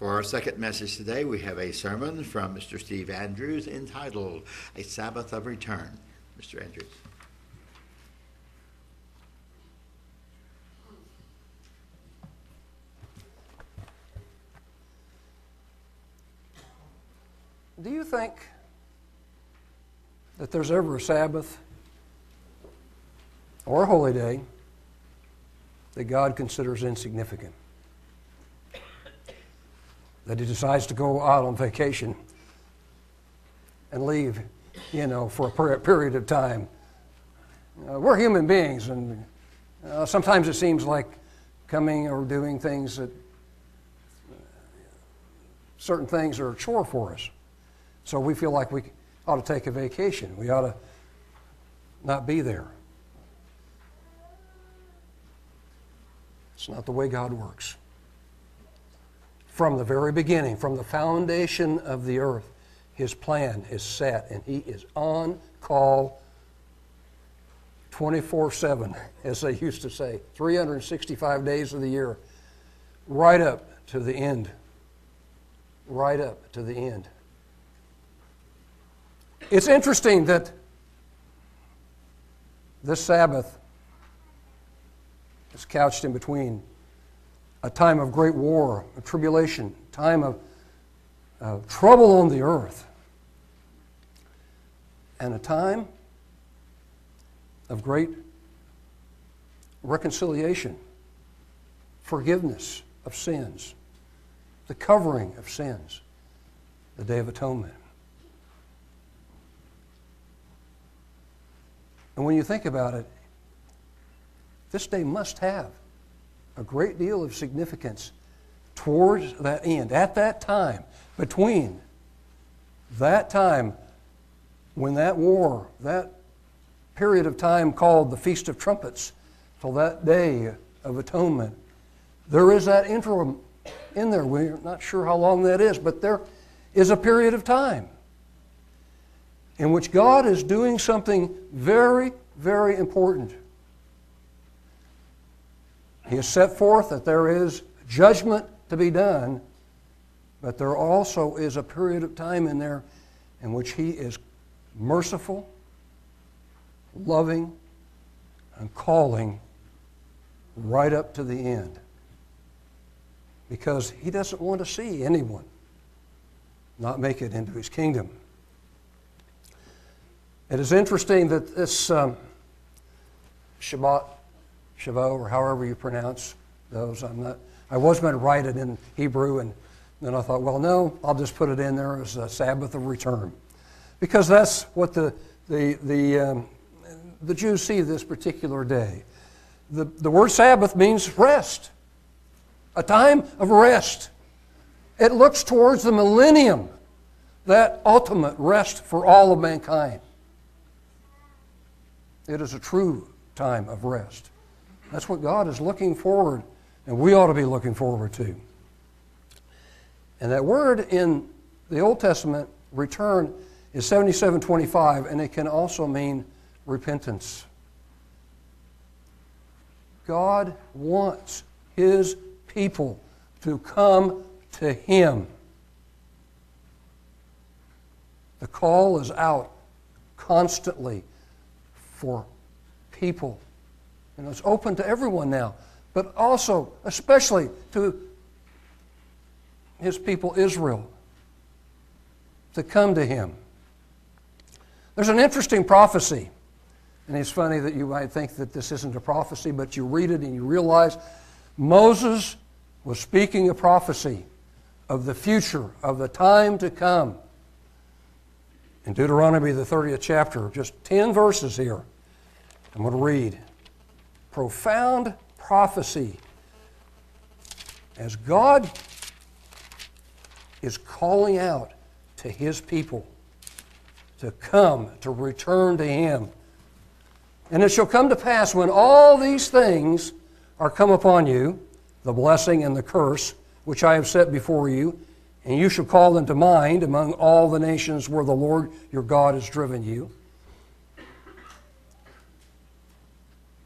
For our second message today, we have a sermon from Mr. Steve Andrews entitled A Sabbath of Return. Mr. Andrews. Do you think that there's ever a Sabbath or a holy day that God considers insignificant? That He decides to go out on vacation and leave, you know, for a per- period of time? Uh, we're human beings, and uh, sometimes it seems like coming or doing things that certain things are a chore for us. So we feel like we ought to take a vacation. We ought to not be there. It's not the way God works. From the very beginning, from the foundation of the earth, His plan is set, and He is on call 24 7, as they used to say, 365 days of the year, right up to the end. Right up to the end. It's interesting that this Sabbath is couched in between a time of great war, a tribulation, time of uh, trouble on the earth, and a time of great reconciliation, forgiveness of sins, the covering of sins, the Day of Atonement. And when you think about it, this day must have a great deal of significance towards that end. At that time, between that time when that war, that period of time called the Feast of Trumpets, till that day of atonement, there is that interim in there. We're not sure how long that is, but there is a period of time in which God is doing something very, very important. He has set forth that there is judgment to be done, but there also is a period of time in there in which He is merciful, loving, and calling right up to the end. Because He doesn't want to see anyone not make it into His kingdom. It is interesting that this um, Shabbat, Shuvah, or however you pronounce those, I'm not, I was going to write it in Hebrew, and then I thought, well, no, I'll just put it in there as a Sabbath of return. Because that's what the, the, the, um, the Jews see this particular day. The, the word Sabbath means rest, a time of rest. It looks towards the millennium, that ultimate rest for all of mankind. It is a true time of rest. That's what God is looking forward, and we ought to be looking forward to. And that word in the Old Testament, return, is 7725, and it can also mean repentance. God wants His people to come to Him. The call is out constantly for people. And it's open to everyone now, but also, especially to his people Israel, to come to him. There's an interesting prophecy. And it's funny that you might think that this isn't a prophecy, but you read it and you realize Moses was speaking a prophecy of the future, of the time to come. In Deuteronomy, the 30th chapter, just 10 verses here. I'm going to read. Profound prophecy. As God is calling out to his people to come, to return to him. And it shall come to pass when all these things are come upon you, the blessing and the curse, which I have set before you, and you shall call them to mind among all the nations where the Lord your God has driven you.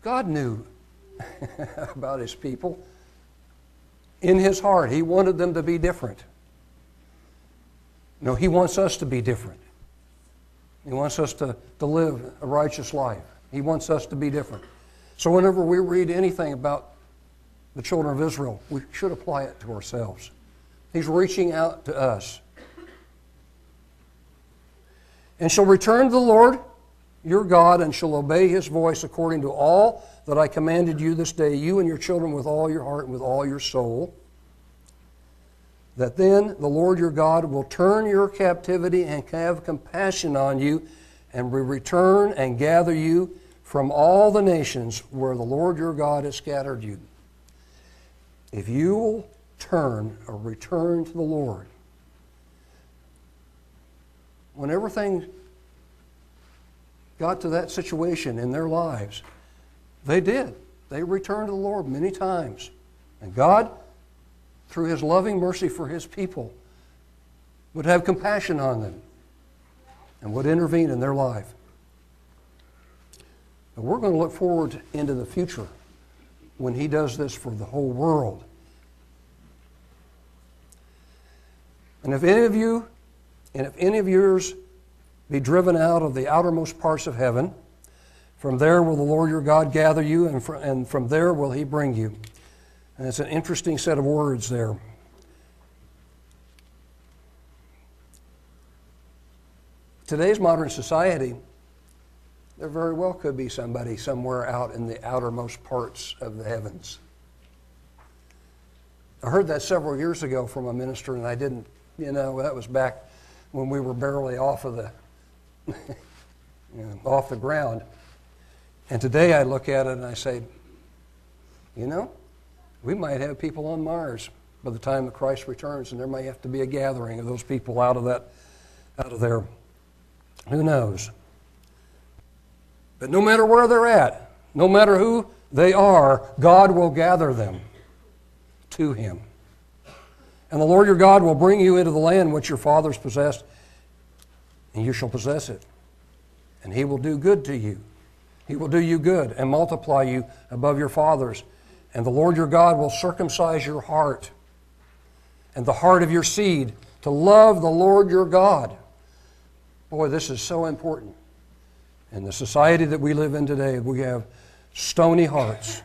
God knew about his people in his heart, he wanted them to be different. No, he wants us to be different. He wants us to, to live a righteous life. He wants us to be different. So whenever we read anything about the children of Israel, we should apply it to ourselves. He's reaching out to us. And shall return to the Lord your God, and shall obey his voice according to all that I commanded you this day, you and your children with all your heart and with all your soul. That then the Lord your God will turn your captivity and have compassion on you, and will return and gather you from all the nations where the Lord your God has scattered you. If you will turn or return to the Lord, when everything got to that situation in their lives, they did. They returned to the Lord many times. And God, through His loving mercy for His people, would have compassion on them and would intervene in their life. And we're going to look forward into the future when He does this for the whole world. And if any of you, and if any of yours be driven out of the outermost parts of heaven, from there will the Lord your God gather you, and, and from there will he bring you. And it's an interesting set of words there. Today's modern society, there very well could be somebody somewhere out in the outermost parts of the heavens. I heard that several years ago from a minister, and I didn't, you know, that was back when we were barely off of the, off the ground. And today I look at it and I say, you know, we might have people on Mars by the time that Christ returns, and there may have to be a gathering of those people out of that, out of there. Who knows? But no matter where they're at, no matter who they are, God will gather them to Him. And the Lord your God will bring you into the land which your fathers possessed, and you shall possess it. And He will do good to you. He will do you good and multiply you above your fathers. And the Lord your God will circumcise your heart and the heart of your seed to love the Lord your God. Boy, this is so important. In the society that we live in today, we have stony hearts.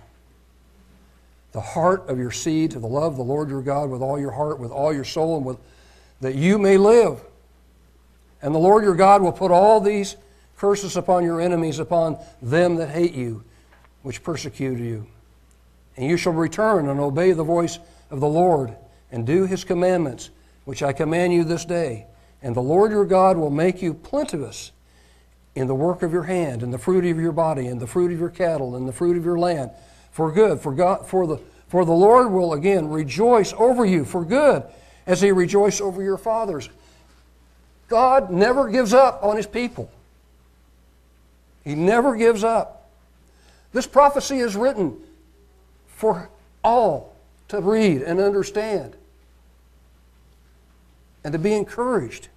The heart of your seed to the love of the Lord your God with all your heart, with all your soul, and with that you may live. And the Lord your God will put all these curses upon your enemies, upon them that hate you, which persecute you. And you shall return and obey the voice of the Lord, and do his commandments, which I command you this day. And the Lord your God will make you plenteous in the work of your hand, in the fruit of your body, in the fruit of your cattle, in the fruit of your land, for good. For God, for the for the Lord will again rejoice over you for good, as he rejoiced over your fathers. God never gives up on his people. He never gives up. This prophecy is written for all to read and understand and to be encouraged.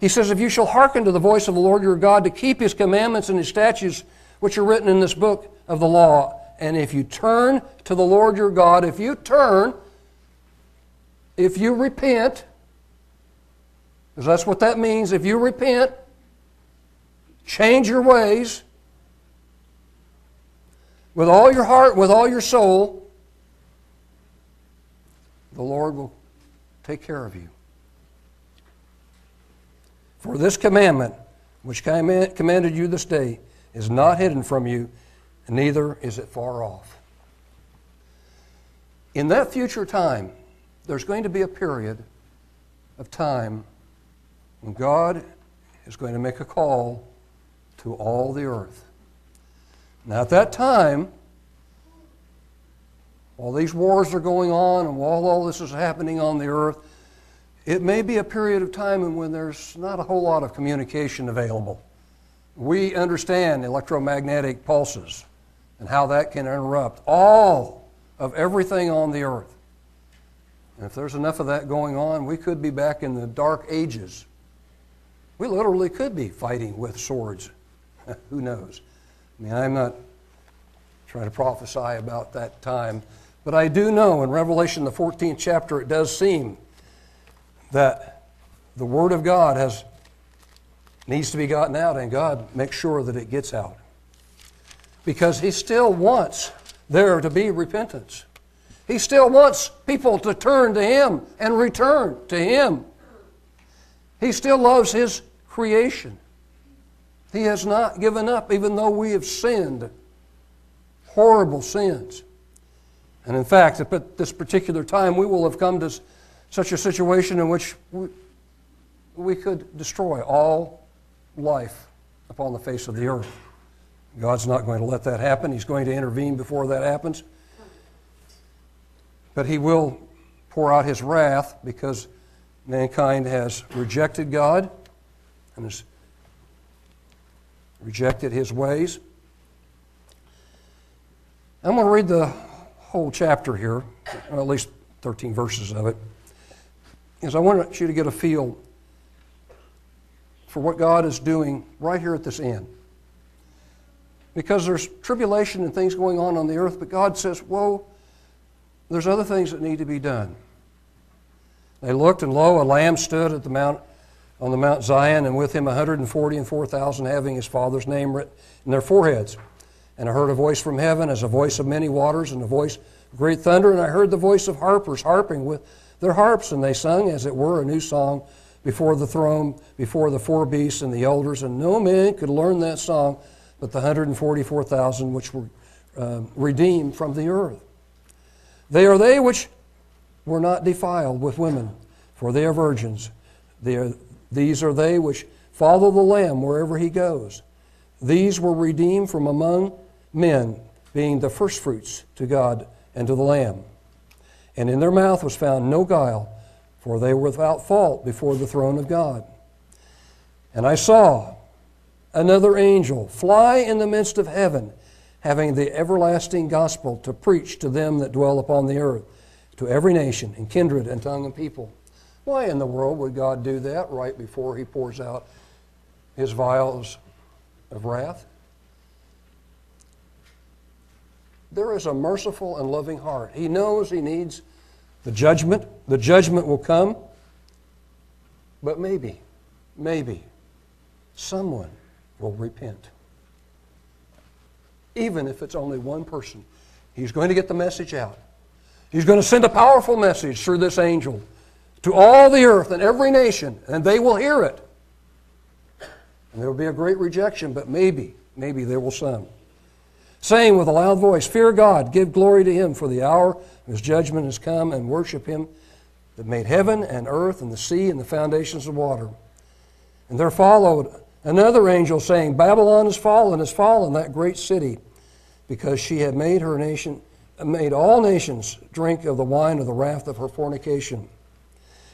He says, If you shall hearken to the voice of the Lord your God to keep his commandments and his statutes, which are written in this book of the law, and if you turn to the Lord your God, if you turn, if you repent, because that's what that means, if you repent, change your ways with all your heart, with all your soul, the Lord will take care of you. For this commandment, which commanded you this day, is not hidden from you, neither is it far off. In that future time, there's going to be a period of time when God is going to make a call to all the earth. Now, at that time, while these wars are going on and while all this is happening on the earth, it may be a period of time when there's not a whole lot of communication available. We understand electromagnetic pulses and how that can interrupt all of everything on the earth. And if there's enough of that going on, we could be back in the dark ages. We literally could be fighting with swords. Who knows? I mean, I'm not trying to prophesy about that time, But I do know in Revelation, the 14th chapter, it does seem that the Word of God has, needs to be gotten out, and God makes sure that it gets out. Because He still wants there to be repentance. He still wants people to turn to Him and return to Him. He still loves His creation. He has not given up, even though we have sinned horrible sins. And in fact, at this particular time, we will have come to such a situation in which we, we could destroy all life upon the face of the earth. God's not going to let that happen. He's going to intervene before that happens. But He will pour out His wrath because mankind has rejected God and has rejected His ways. I'm going to read the whole chapter here, at least 13 verses of it, because I want you to get a feel for what God is doing right here at this end. Because there's tribulation and things going on on the earth, but God says, Whoa, there's other things that need to be done. They looked, and lo, a lamb stood at the mount on the Mount Zion, and with him 140 and 4,000 having his father's name written in their foreheads. And I heard a voice from heaven as a voice of many waters, and a voice of great thunder, and I heard the voice of harpers harping with their harps, and they sung, as it were, a new song before the throne, before the four beasts and the elders, and no man could learn that song but the 144,000 which were uh, redeemed from the earth. They are they which were not defiled with women, for they are virgins. They are, these are they which follow the Lamb wherever he goes. These were redeemed from among men, being the firstfruits to God and to the Lamb. And in their mouth was found no guile, for they were without fault before the throne of God. And I saw another angel fly in the midst of heaven, having the everlasting gospel to preach to them that dwell upon the earth, to every nation and kindred and tongue and people. Why in the world would God do that right before He pours out His vials of wrath? There is a merciful and loving heart. He knows He needs the judgment. The judgment will come. But maybe, maybe, someone will repent. Even if it's only one person, he's going to get the message out. He's going to send a powerful message through this angel to all the earth and every nation, and they will hear it. And there will be a great rejection, but maybe, maybe there will some. Saying with a loud voice, Fear God, give glory to Him, for the hour of His judgment has come, and worship Him that made heaven and earth and the sea and the foundations of water. And there followed Another angel saying, Babylon is fallen, is fallen, that great city, because she had made her nation, made all nations drink of the wine of the wrath of her fornication.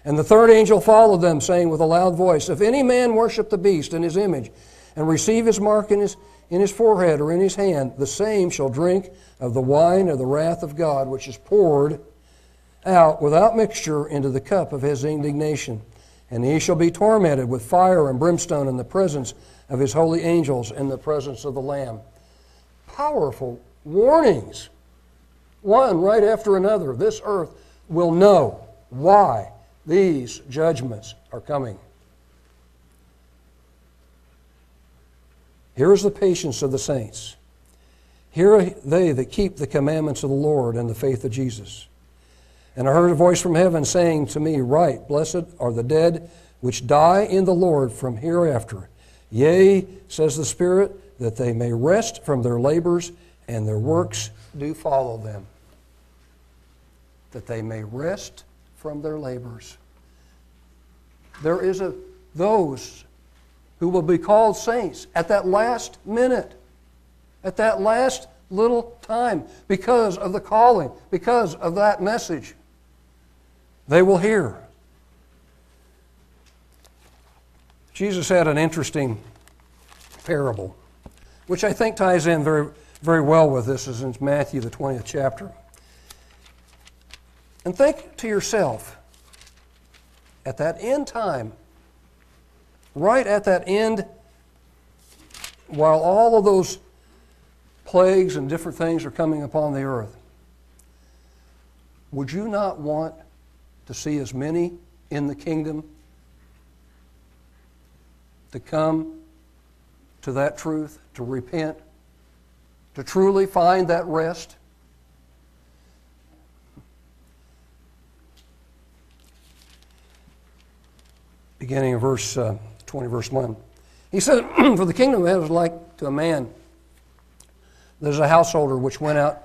And the third angel followed them, saying with a loud voice, If any man worship the beast in his image, and receive his mark in his, in his forehead or in his hand, the same shall drink of the wine of the wrath of God, which is poured out without mixture into the cup of his indignation and he shall be tormented with fire and brimstone in the presence of his holy angels in the presence of the Lamb. Powerful warnings, one right after another. This earth will know why these judgments are coming. Here is the patience of the saints. Here are they that keep the commandments of the Lord and the faith of Jesus. And I heard a voice from heaven saying to me, Write, blessed are the dead which die in the Lord from hereafter. Yea, says the Spirit, that they may rest from their labors, and their works do follow them. That they may rest from their labors. There is a those who will be called saints at that last minute, at that last little time, because of the calling, because of that message they will hear. Jesus had an interesting parable, which I think ties in very, very well with this, is in Matthew, the 20th chapter. And think to yourself, at that end time, right at that end, while all of those plagues and different things are coming upon the earth, would you not want to see as many in the kingdom to come to that truth, to repent, to truly find that rest? Beginning of verse uh, 20, verse 1. He said, For the kingdom of heaven is like to a man there's a householder which went out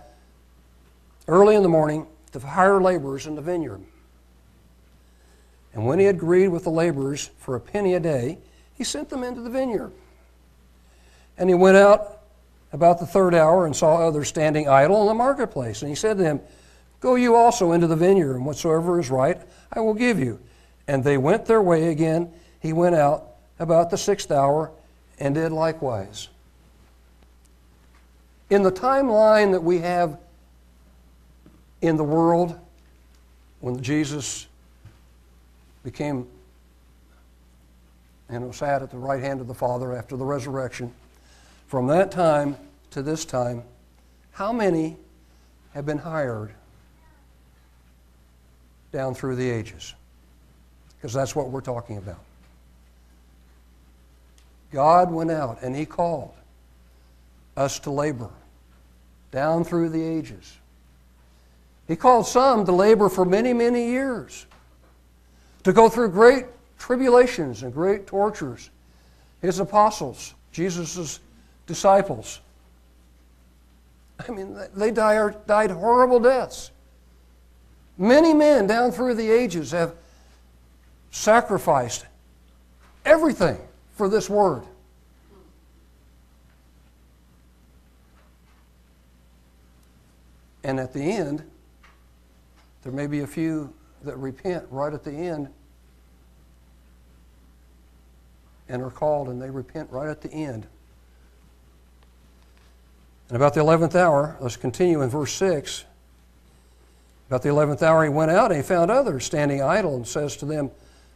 early in the morning to hire laborers in the vineyard. And when he had agreed with the laborers for a penny a day, he sent them into the vineyard. And he went out about the third hour and saw others standing idle in the marketplace. And he said to them, Go you also into the vineyard, and whatsoever is right I will give you. And they went their way again. He went out about the sixth hour and did likewise. In the timeline that we have in the world, when Jesus became and was sat at the right hand of the Father after the resurrection, from that time to this time, how many have been hired down through the ages? Because that's what we're talking about. God went out and He called us to labor down through the ages. He called some to labor for many, many years, to go through great tribulations and great tortures. His apostles, Jesus' disciples, I mean, they died horrible deaths. Many men down through the ages have sacrificed everything for this word. And at the end, there may be a few that repent right at the end and are called and they repent right at the end. And about the 11th hour, let's continue in verse 6. About the 11th hour, he went out and he found others standing idle and says to them,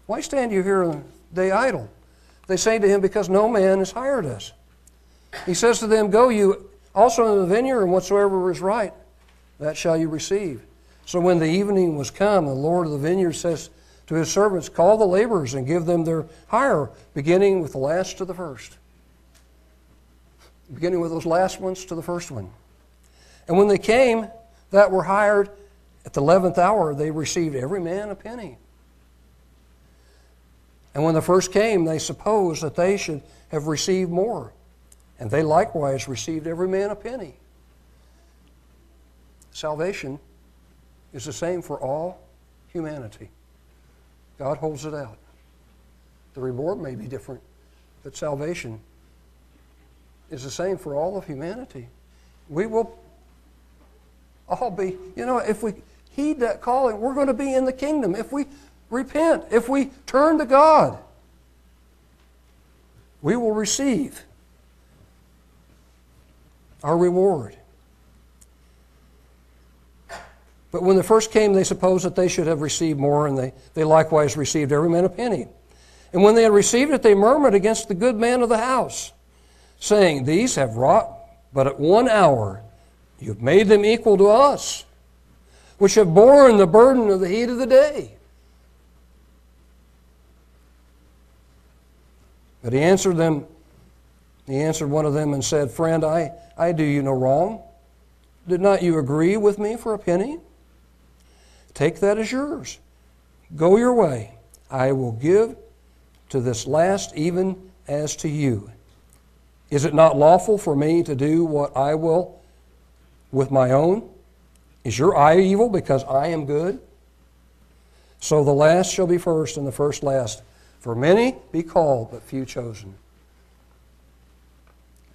Why stand you here day idle? They say to him, Because no man has hired us. He says to them, Go you also into the vineyard, and whatsoever is right that shall you receive. So when the evening was come, the Lord of the vineyard says to his servants, Call the laborers and give them their hire, beginning with the last to the first. Beginning with those last ones to the first one. And when they came that were hired at the eleventh hour, they received every man a penny. And when the first came, they supposed that they should have received more. And they likewise received every man a penny. Salvation is the same for all humanity. God holds it out. The reward may be different, but salvation is the same for all of humanity. We will all be, you know, if we heed that calling, we're going to be in the kingdom. If we repent, if we turn to God, we will receive our reward. But when the first came, they supposed that they should have received more, and they, they likewise received every man a penny. And when they had received it, they murmured against the good man of the house, saying, These have wrought but at one hour. You have made them equal to us, which have borne the burden of the heat of the day. But he answered them, he answered one of them and said, Friend, I, I do you no wrong. Did not you agree with me for a penny? Take that as yours. Go your way. I will give to this last even as to you. Is it not lawful for me to do what I will with my own? Is your eye evil because I am good? So the last shall be first and the first last. For many be called, but few chosen.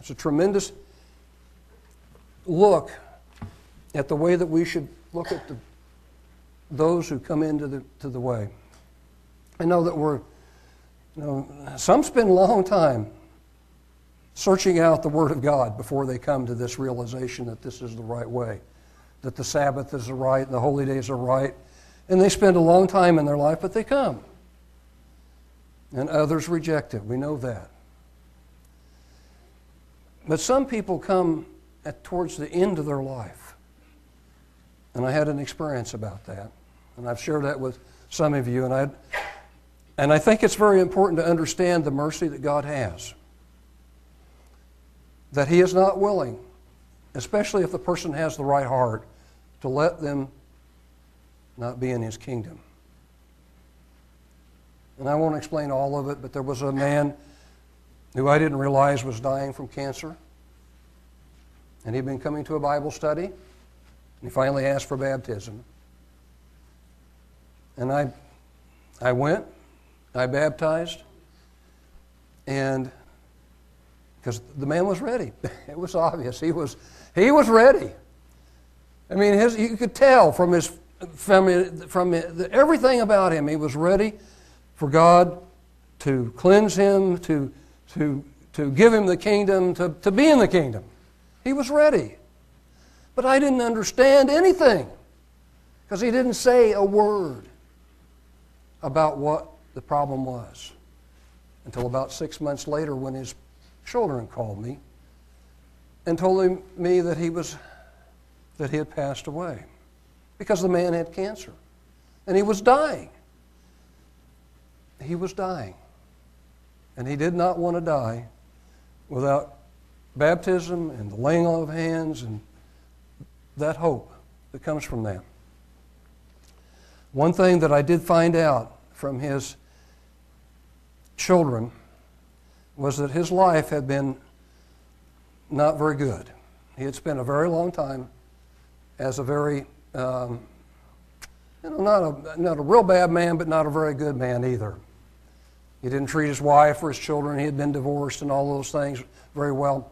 It's a tremendous look at the way that we should look at the those who come into the, to the way. I know that we're, you know, some spend a long time searching out the Word of God before they come to this realization that this is the right way, that the Sabbath is the right, the holy days are right. And they spend a long time in their life, but they come. And others reject it. We know that. But some people come at, towards the end of their life And I had an experience about that. And I've shared that with some of you. And I, and I think it's very important to understand the mercy that God has. That He is not willing, especially if the person has the right heart, to let them not be in His kingdom. And I won't explain all of it, but there was a man who I didn't realize was dying from cancer. And he'd been coming to a Bible study. And he finally asked for baptism. And I, I went, I baptized, and because the man was ready. It was obvious. He was, he was ready. I mean, his, you could tell from his, from, from everything about him, he was ready for God to cleanse him, to, to, to give him the kingdom, to, to be in the kingdom. He was ready. But I didn't understand anything because he didn't say a word about what the problem was until about six months later when his children called me and told me that he was that he had passed away because the man had cancer and he was dying he was dying and he did not want to die without baptism and the laying on of hands and that hope that comes from that. One thing that I did find out from his children was that his life had been not very good. He had spent a very long time as a very, um, you know, not a, not a real bad man, but not a very good man either. He didn't treat his wife or his children. He had been divorced and all those things very well.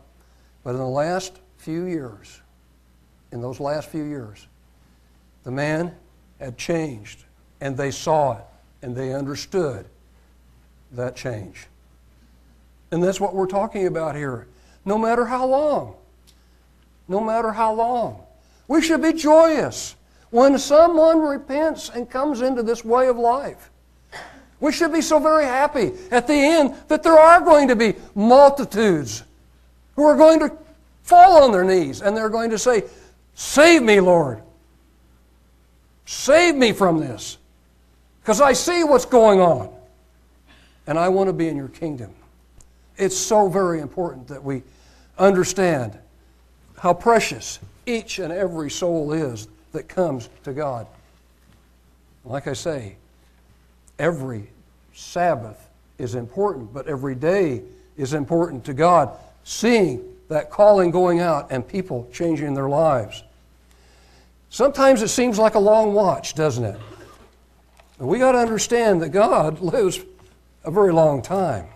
But in the last few years, in those last few years, the man had changed, and they saw it, and they understood that change. And that's what we're talking about here. No matter how long, no matter how long, we should be joyous when someone repents and comes into this way of life. We should be so very happy at the end that there are going to be multitudes who are going to fall on their knees and they're going to say, Save me, Lord. Save me from this. Because I see what's going on. And I want to be in your kingdom. It's so very important that we understand how precious each and every soul is that comes to God. Like I say, every Sabbath is important, but every day is important to God. Seeing that calling going out and people changing their lives. Sometimes it seems like a long watch, doesn't it? we got to understand that God lives a very long time.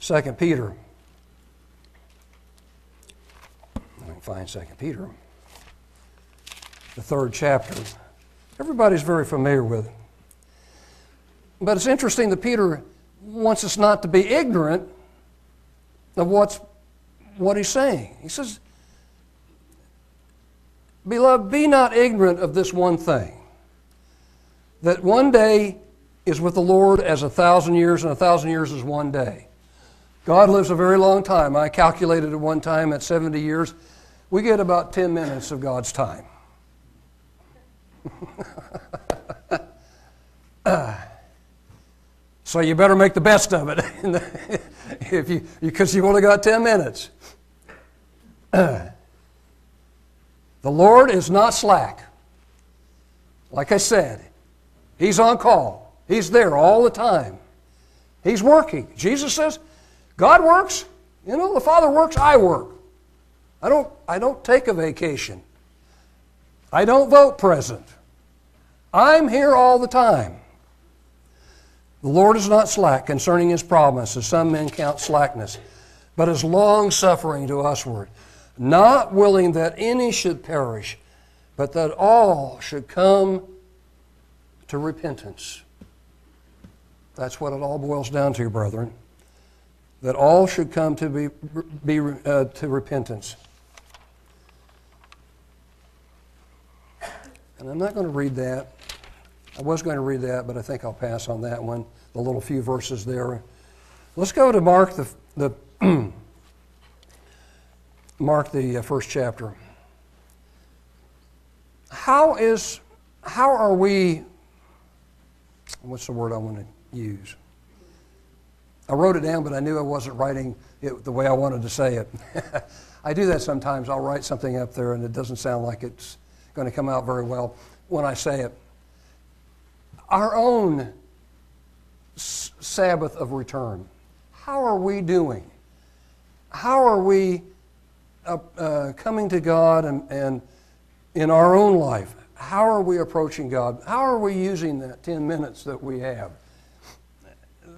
Second Peter. I can find Second Peter. The third chapter. Everybody's very familiar with it. But it's interesting that Peter wants us not to be ignorant of what's, what he's saying. He says, Beloved, be not ignorant of this one thing that one day is with the Lord as a thousand years, and a thousand years is one day. God lives a very long time. I calculated at one time at 70 years. We get about 10 minutes of God's time. So you better make the best of it if you because you only got 10 minutes. the Lord is not slack. Like I said, He's on call. He's there all the time. He's working. Jesus says, God works. You know, the Father works, I work. I don't, I don't take a vacation. I don't vote present. I'm here all the time. The Lord is not slack concerning his promise, as some men count slackness, but is long suffering to usward, not willing that any should perish, but that all should come to repentance. That's what it all boils down to, brethren. That all should come to be, be uh, to repentance. And I'm not going to read that. I was going to read that, but I think I'll pass on that one, the little few verses there. Let's go to Mark, the, the Mark, the uh, first chapter. how is how are we what's the word I want to use? I wrote it down, but I knew I wasn't writing it the way I wanted to say it. I do that sometimes. I'll write something up there and it doesn't sound like it's going to come out very well when I say it. Our own s- Sabbath of return. How are we doing? How are we uh, uh, coming to God and, and in our own life? How are we approaching God? How are we using that 10 minutes that we have?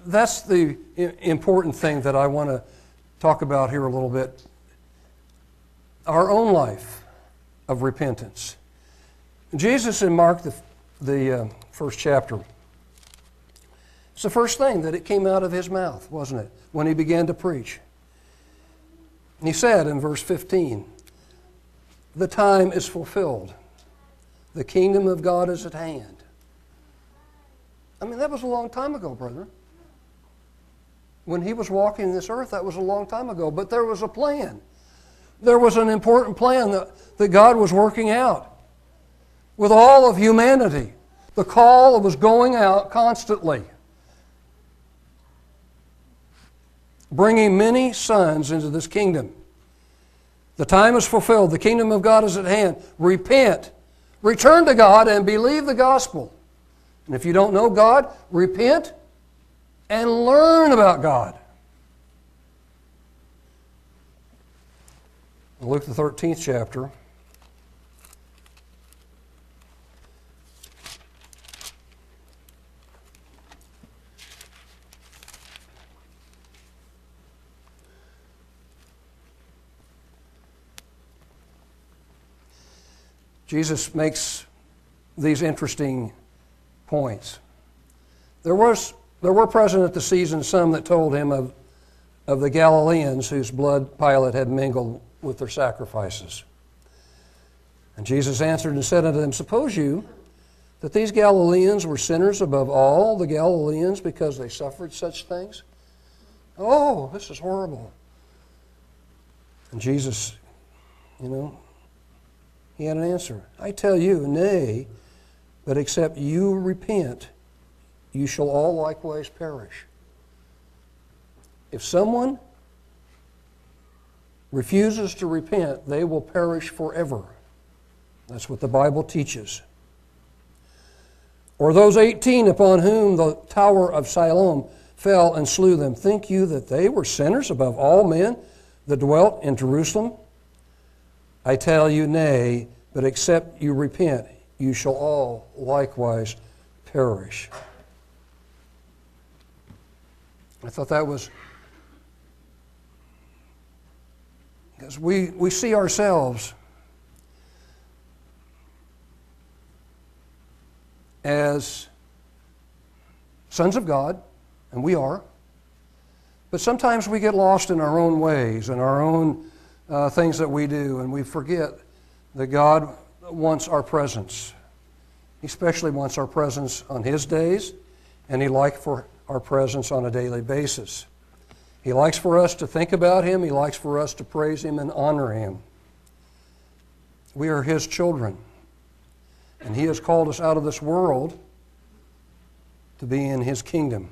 That's the important thing that I want to talk about here a little bit. Our own life of repentance. Jesus in Mark, the, the uh, first chapter, it's the first thing that it came out of his mouth, wasn't it, when he began to preach. He said in verse 15, The time is fulfilled, the kingdom of God is at hand. I mean, that was a long time ago, brother. When he was walking this earth, that was a long time ago, but there was a plan. There was an important plan that, that God was working out with all of humanity. The call was going out constantly. bringing many sons into this kingdom. The time is fulfilled. The kingdom of God is at hand. Repent. Return to God and believe the gospel. And if you don't know God, repent and learn about God. Luke, the 13th chapter. Jesus makes these interesting points. There, was, there were present at the season some that told him of, of the Galileans whose blood Pilate had mingled with their sacrifices. And Jesus answered and said unto them, Suppose you that these Galileans were sinners above all the Galileans because they suffered such things? Oh, this is horrible. And Jesus, you know, he had an answer. I tell you, nay, but except you repent, you shall all likewise perish. If someone refuses to repent, they will perish forever. That's what the Bible teaches. Or those 18 upon whom the tower of Siloam fell and slew them, think you that they were sinners above all men that dwelt in Jerusalem? I tell you, nay, but except you repent, you shall all likewise perish. I thought that was because we, we see ourselves as sons of God, and we are. But sometimes we get lost in our own ways and our own uh, things that we do, and we forget that God wants our presence. He especially wants our presence on His days, and He likes for our presence on a daily basis. He likes for us to think about Him, He likes for us to praise Him and honor Him. We are His children, and He has called us out of this world to be in His kingdom.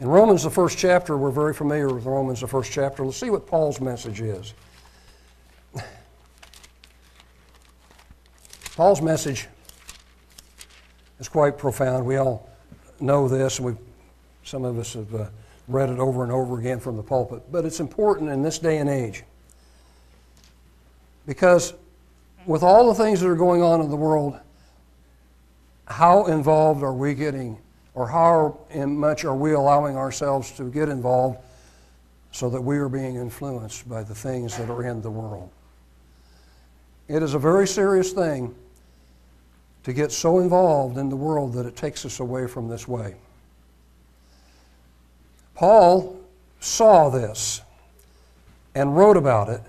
In Romans, the first chapter, we're very familiar with Romans, the first chapter. Let's see what Paul's message is. Paul's message is quite profound. We all know this, and we some of us have uh, read it over and over again from the pulpit. But it's important in this day and age because with all the things that are going on in the world, how involved are we getting, or how much are we allowing ourselves to get involved so that we are being influenced by the things that are in the world? It is a very serious thing to get so involved in the world that it takes us away from this way. Paul saw this and wrote about it.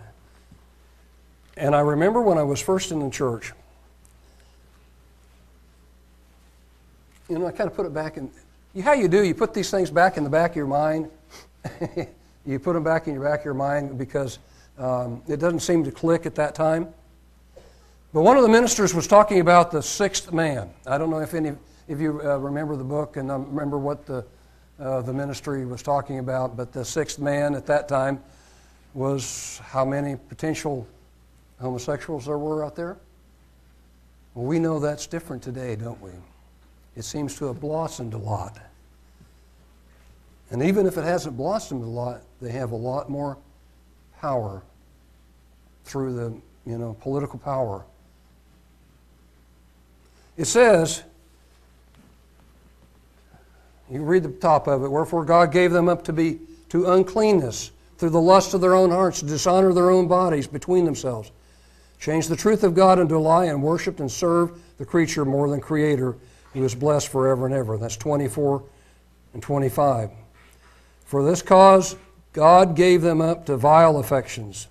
And I remember when I was first in the church, you know, I kind of put it back in. How you do, you put these things back in the back of your mind. you put them back in your back of your mind because um, it doesn't seem to click at that time. But one of the ministers was talking about the sixth man. I don't know if any if you uh, remember the book and um, remember what the uh, the ministry was talking about, but the sixth man at that time was how many potential homosexuals there were out there. Well, we know that's different today, don't we? It seems to have blossomed a lot. And even if it hasn't blossomed a lot, they have a lot more power through the, you know, political power. It says, you read the top of it, wherefore God gave them up to be to uncleanness through the lust of their own hearts, to dishonor their own bodies between themselves. Changed the truth of God into a lie and worshiped and served the creature more than creator who is blessed forever and ever. That's 24 and 25. For this cause God gave them up to vile affections,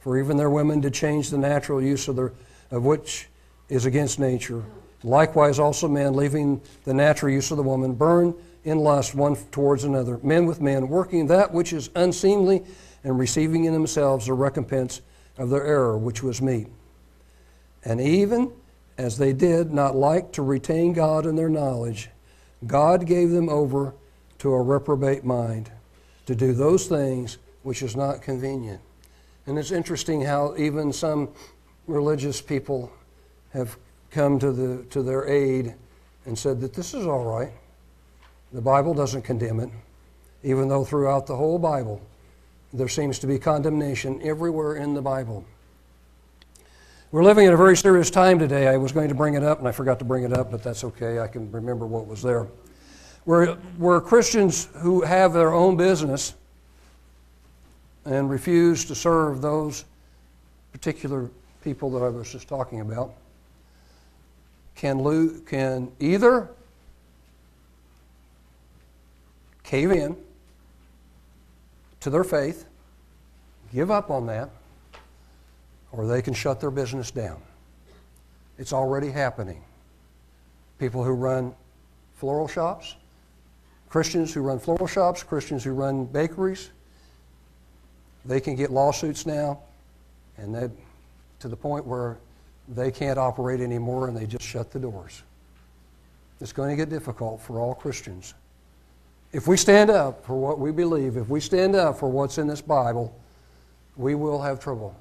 for even their women did change the natural use of, their, of which is against nature. Likewise, also men, leaving the natural use of the woman, burn in lust one towards another, men with men, working that which is unseemly, and receiving in themselves the recompense of their error, which was meet. And even as they did not like to retain God in their knowledge, God gave them over to a reprobate mind to do those things which is not convenient. And it's interesting how even some religious people have come to, the, to their aid and said that this is all right. The Bible doesn't condemn it, even though throughout the whole Bible there seems to be condemnation everywhere in the Bible. We're living in a very serious time today. I was going to bring it up and I forgot to bring it up, but that's okay. I can remember what was there. We're, we're Christians who have their own business and refuse to serve those particular people that I was just talking about can, lo- can either cave in to their faith, give up on that, or they can shut their business down. It's already happening. People who run floral shops, Christians who run floral shops, Christians who run bakeries, they can get lawsuits now, and that to the point where they can't operate anymore and they just shut the doors. It's going to get difficult for all Christians. If we stand up for what we believe, if we stand up for what's in this Bible, we will have trouble.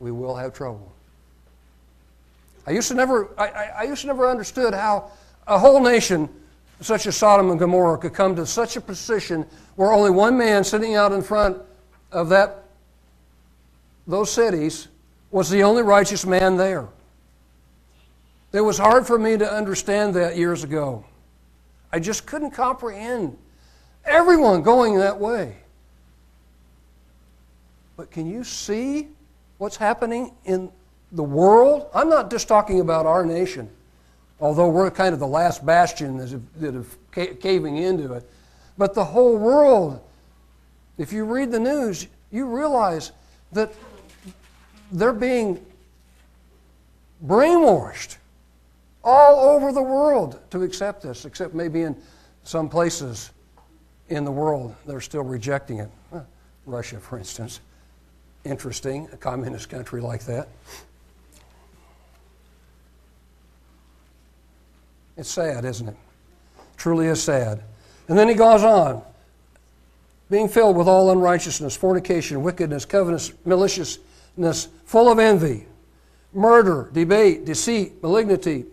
We will have trouble. I used to never, I, I, I used to never understood how a whole nation such as Sodom and Gomorrah could come to such a position where only one man sitting out in front of that, those cities was the only righteous man there. It was hard for me to understand that years ago. I just couldn't comprehend everyone going that way. But can you see what's happening in the world? I'm not just talking about our nation, although we're kind of the last bastion that is caving into it. But the whole world, if you read the news, you realize that they're being brainwashed all over the world to accept this, except maybe in some places in the world they're still rejecting it. Russia, for instance. Interesting, a communist country like that. It's sad, isn't it? Truly is sad. And then he goes on being filled with all unrighteousness, fornication, wickedness, covetous, maliciousness, full of envy, murder, debate, deceit, malignity,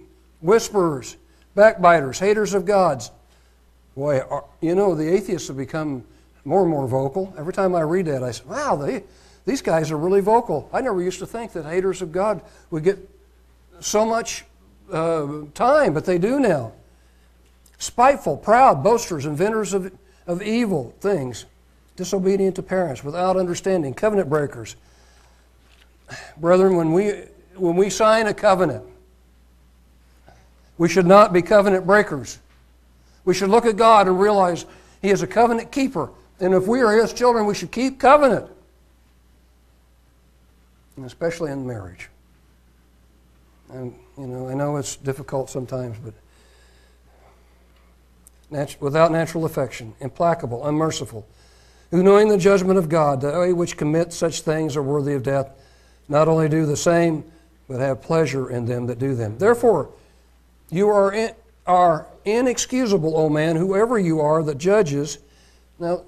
whisperers, backbiters, haters of God's. Boy, you know, the atheists have become more and more vocal. Every time I read that, I say, wow, they, these guys are really vocal. I never used to think that haters of God would get so much uh, time, but they do now. Spiteful, proud, boasters, inventors of, of evil things, disobedient to parents, without understanding, covenant breakers. Brethren, when we, when we sign a covenant, we should not be covenant breakers. We should look at God and realize He is a covenant keeper. And if we are His children, we should keep covenant, and especially in marriage. And, you know, I know it's difficult sometimes, but without natural affection, implacable, unmerciful, who knowing the judgment of God, they which commit such things are worthy of death, not only do the same, but have pleasure in them that do them. Therefore, you are, in, are inexcusable, O man, whoever you are that judges. Now,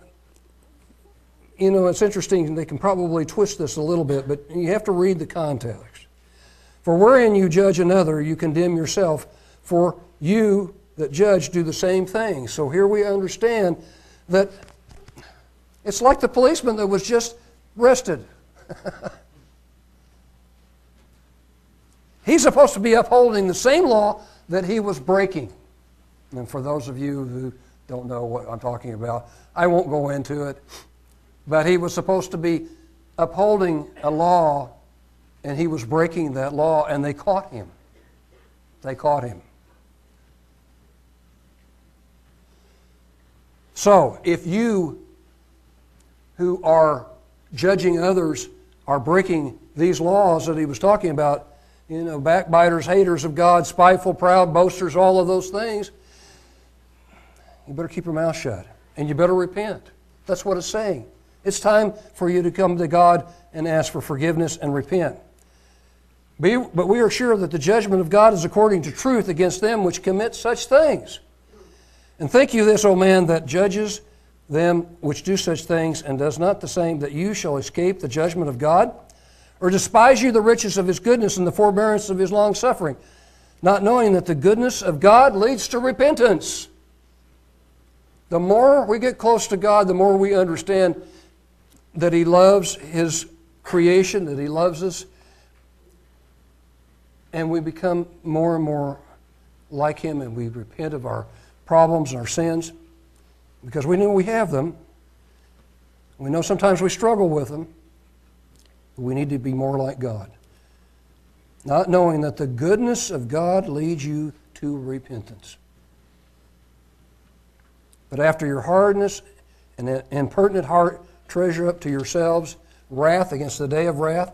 you know, it's interesting, they can probably twist this a little bit, but you have to read the context. For wherein you judge another, you condemn yourself, for you that judge do the same thing. So here we understand that it's like the policeman that was just arrested. He's supposed to be upholding the same law that he was breaking. And for those of you who don't know what I'm talking about, I won't go into it. But he was supposed to be upholding a law, and he was breaking that law, and they caught him. They caught him. So, if you who are judging others are breaking these laws that he was talking about, you know, backbiters, haters of God, spiteful, proud, boasters, all of those things, you better keep your mouth shut and you better repent. That's what it's saying. It's time for you to come to God and ask for forgiveness and repent. But we are sure that the judgment of God is according to truth against them which commit such things. And think you this, O man, that judges them which do such things, and does not the same, that you shall escape the judgment of God? Or despise you the riches of his goodness and the forbearance of his long suffering, not knowing that the goodness of God leads to repentance? The more we get close to God, the more we understand that He loves His creation, that He loves us, and we become more and more like Him and we repent of our problems and our sins because we know we have them. We know sometimes we struggle with them. We need to be more like God. Not knowing that the goodness of God leads you to repentance. But after your hardness and impertinent heart treasure up to yourselves wrath against the day of wrath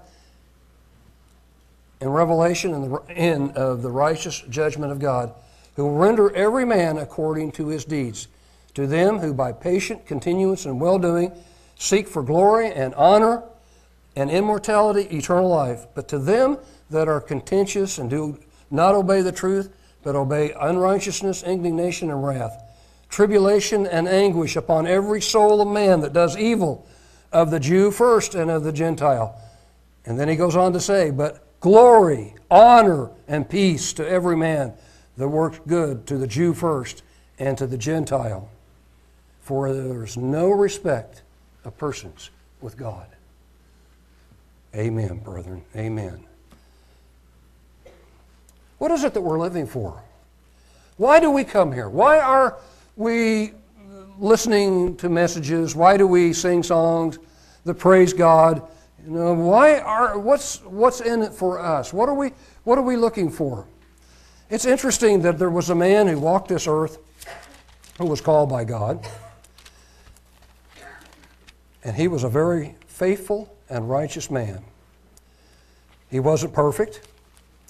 and revelation in the end of the righteous judgment of God, who will render every man according to his deeds. To them who by patient continuance and well doing seek for glory and honor and immortality, eternal life. But to them that are contentious and do not obey the truth, but obey unrighteousness, indignation, and wrath, tribulation and anguish upon every soul of man that does evil, of the Jew first and of the Gentile. And then he goes on to say, But glory, honor, and peace to every man that works good, to the Jew first and to the Gentile. For there is no respect of persons with God. Amen, brethren. Amen. What is it that we're living for? Why do we come here? Why are we listening to messages? Why do we sing songs that praise God? You know, why are what's what's in it for us? What are we what are we looking for? It's interesting that there was a man who walked this earth who was called by God. And he was a very faithful and righteous man. He wasn't perfect.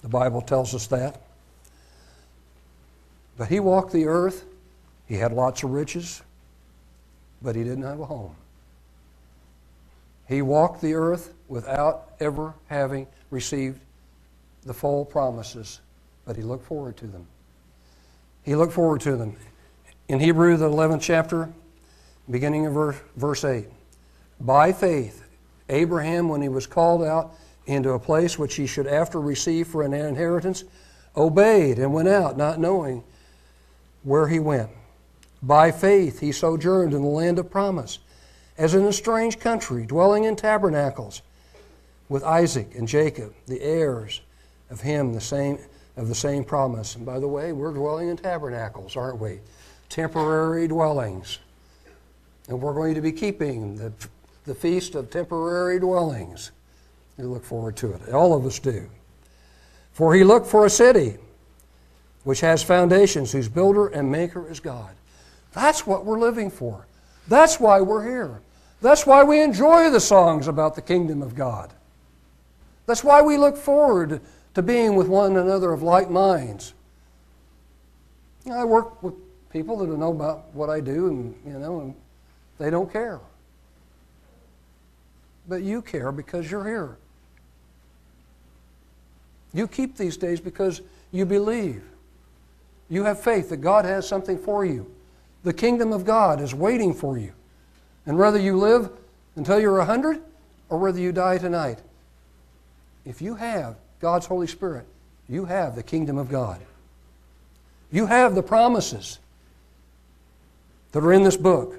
The Bible tells us that. But he walked the earth. He had lots of riches, but he didn't have a home. He walked the earth without ever having received the full promises, but he looked forward to them. He looked forward to them. In Hebrew, the 11th chapter, beginning of verse, verse 8, by faith, Abraham, when he was called out into a place which he should after receive for an inheritance, obeyed and went out, not knowing where he went. By faith, he sojourned in the land of promise, as in a strange country, dwelling in tabernacles with Isaac and Jacob, the heirs of him, the same of the same promise. And by the way, we're dwelling in tabernacles, aren't we? Temporary dwellings. And we're going to be keeping the the feast of temporary dwellings. We look forward to it. All of us do. For he looked for a city which has foundations, whose builder and maker is God. That's what we're living for. That's why we're here. That's why we enjoy the songs about the kingdom of God. That's why we look forward to being with one another of like minds. I work with people that know about what I do, and you know, and they don't care but you care because you're here. You keep these days because you believe. You have faith that God has something for you. The kingdom of God is waiting for you. And whether you live until you're 100 or whether you die tonight, if you have God's Holy Spirit, you have the kingdom of God. You have the promises that are in this book.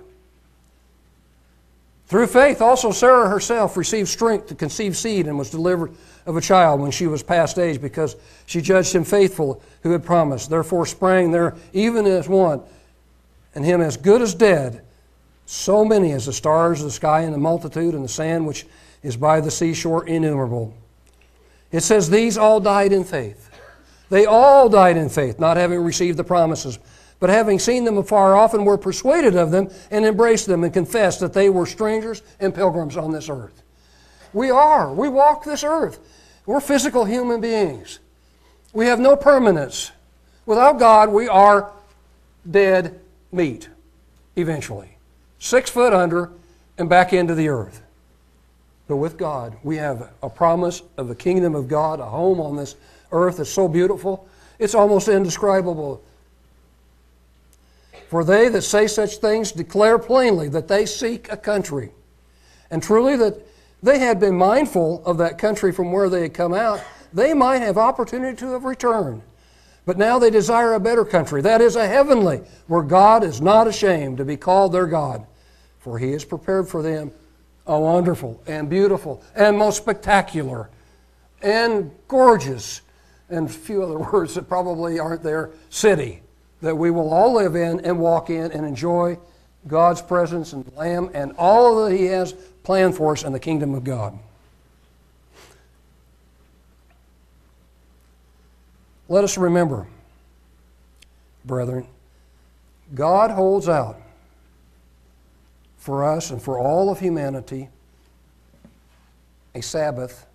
Through faith, also Sarah herself received strength to conceive seed and was delivered of a child when she was past age because she judged him faithful who had promised. Therefore sprang there even as one, and him as good as dead, so many as the stars of the sky and the multitude and the sand which is by the seashore innumerable. It says, These all died in faith. They all died in faith, not having received the promises, but having seen them afar off and were persuaded of them and embraced them and confessed that they were strangers and pilgrims on this earth. We are. We walk this earth. We're physical human beings. We have no permanence. Without God, we are dead meat, eventually. Six foot under and back into the earth. But with God, we have a promise of the kingdom of God, a home on this earth that's so beautiful, it's almost indescribable. For they that say such things declare plainly that they seek a country. And truly, that they had been mindful of that country from where they had come out, they might have opportunity to have returned. But now they desire a better country, that is, a heavenly, where God is not ashamed to be called their God, for he has prepared for them a wonderful and beautiful and most spectacular and gorgeous and a few other words that probably aren't there city that we will all live in and walk in and enjoy God's presence and the Lamb and all that He has planned for us in the kingdom of God. Let us remember, brethren, God holds out for us and for all of humanity a Sabbath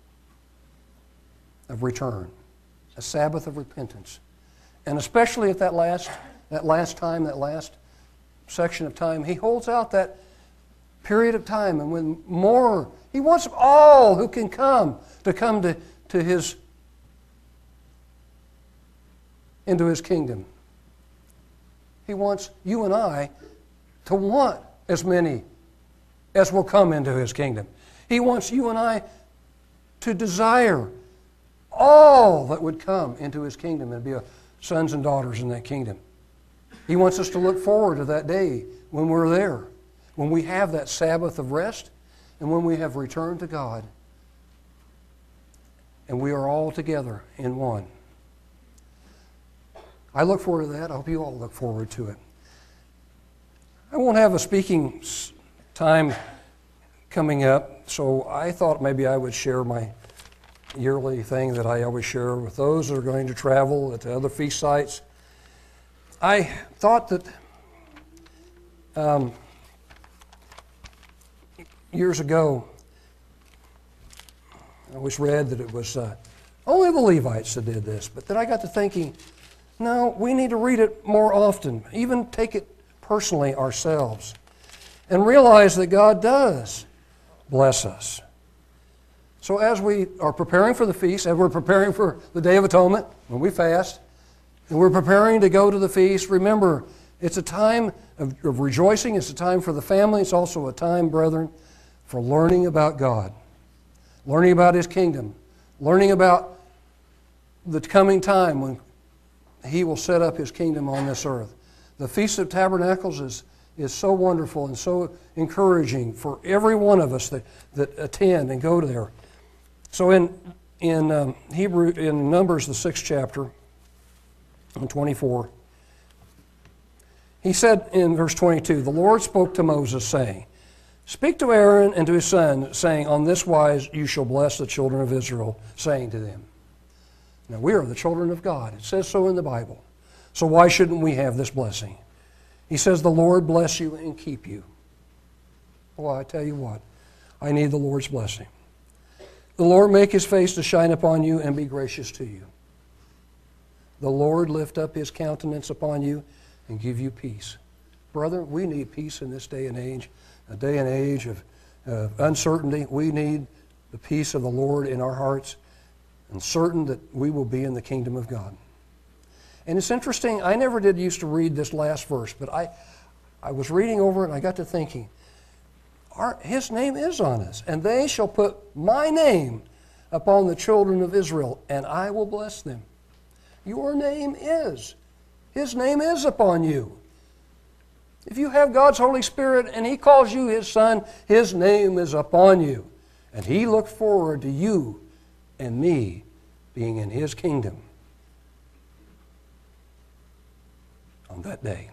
of return, a Sabbath of repentance. And especially at that last, that last time, that last section of time, he holds out that period of time. And when more, he wants all who can come to come to, to his, into his kingdom. He wants you and I to want as many as will come into his kingdom. He wants you and I to desire all that would come into his kingdom and be sons and daughters in that kingdom. He wants us to look forward to that day when we're there, when we have that Sabbath of rest, and when we have returned to God. And we are all together in one. I look forward to that. I hope you all look forward to it. I won't have a speaking time coming up, so I thought maybe I would share my yearly thing that I always share with those that are going to travel at the other feast sites. I thought that um, years ago, I always read that it was uh, only the Levites that did this, but then I got to thinking, no, we need to read it more often, even take it personally ourselves and realize that God does bless us. So, as we are preparing for the feast, as we're preparing for the Day of Atonement, when we fast, and we're preparing to go to the feast, remember, it's a time of, of rejoicing. It's a time for the family. It's also a time, brethren, for learning about God, learning about His kingdom, learning about the coming time when He will set up His kingdom on this earth. The Feast of Tabernacles is, is so wonderful and so encouraging for every one of us that, that attend and go there. So in, in um, Hebrew, in Numbers, the sixth chapter, in 24, he said in verse 22, The Lord spoke to Moses, saying, Speak to Aaron and to his son, saying, On this wise you shall bless the children of Israel, saying to them. Now we are the children of God. It says so in the Bible. So why shouldn't we have this blessing? He says, The Lord bless you and keep you. Well, I tell you what, I need the Lord's blessing. The Lord make his face to shine upon you and be gracious to you. The Lord lift up his countenance upon you and give you peace. Brother, we need peace in this day and age, a day and age of uh, uncertainty. We need the peace of the Lord in our hearts. and certain that we will be in the kingdom of God. And it's interesting, I never did used to read this last verse, but I, I was reading over it and I got to thinking, our, his name is on us, and they shall put my name upon the children of Israel, and I will bless them. Your name is. His name is upon you. If you have God's Holy Spirit and He calls you His Son, His name is upon you. And He looked forward to you and me being in His kingdom on that day.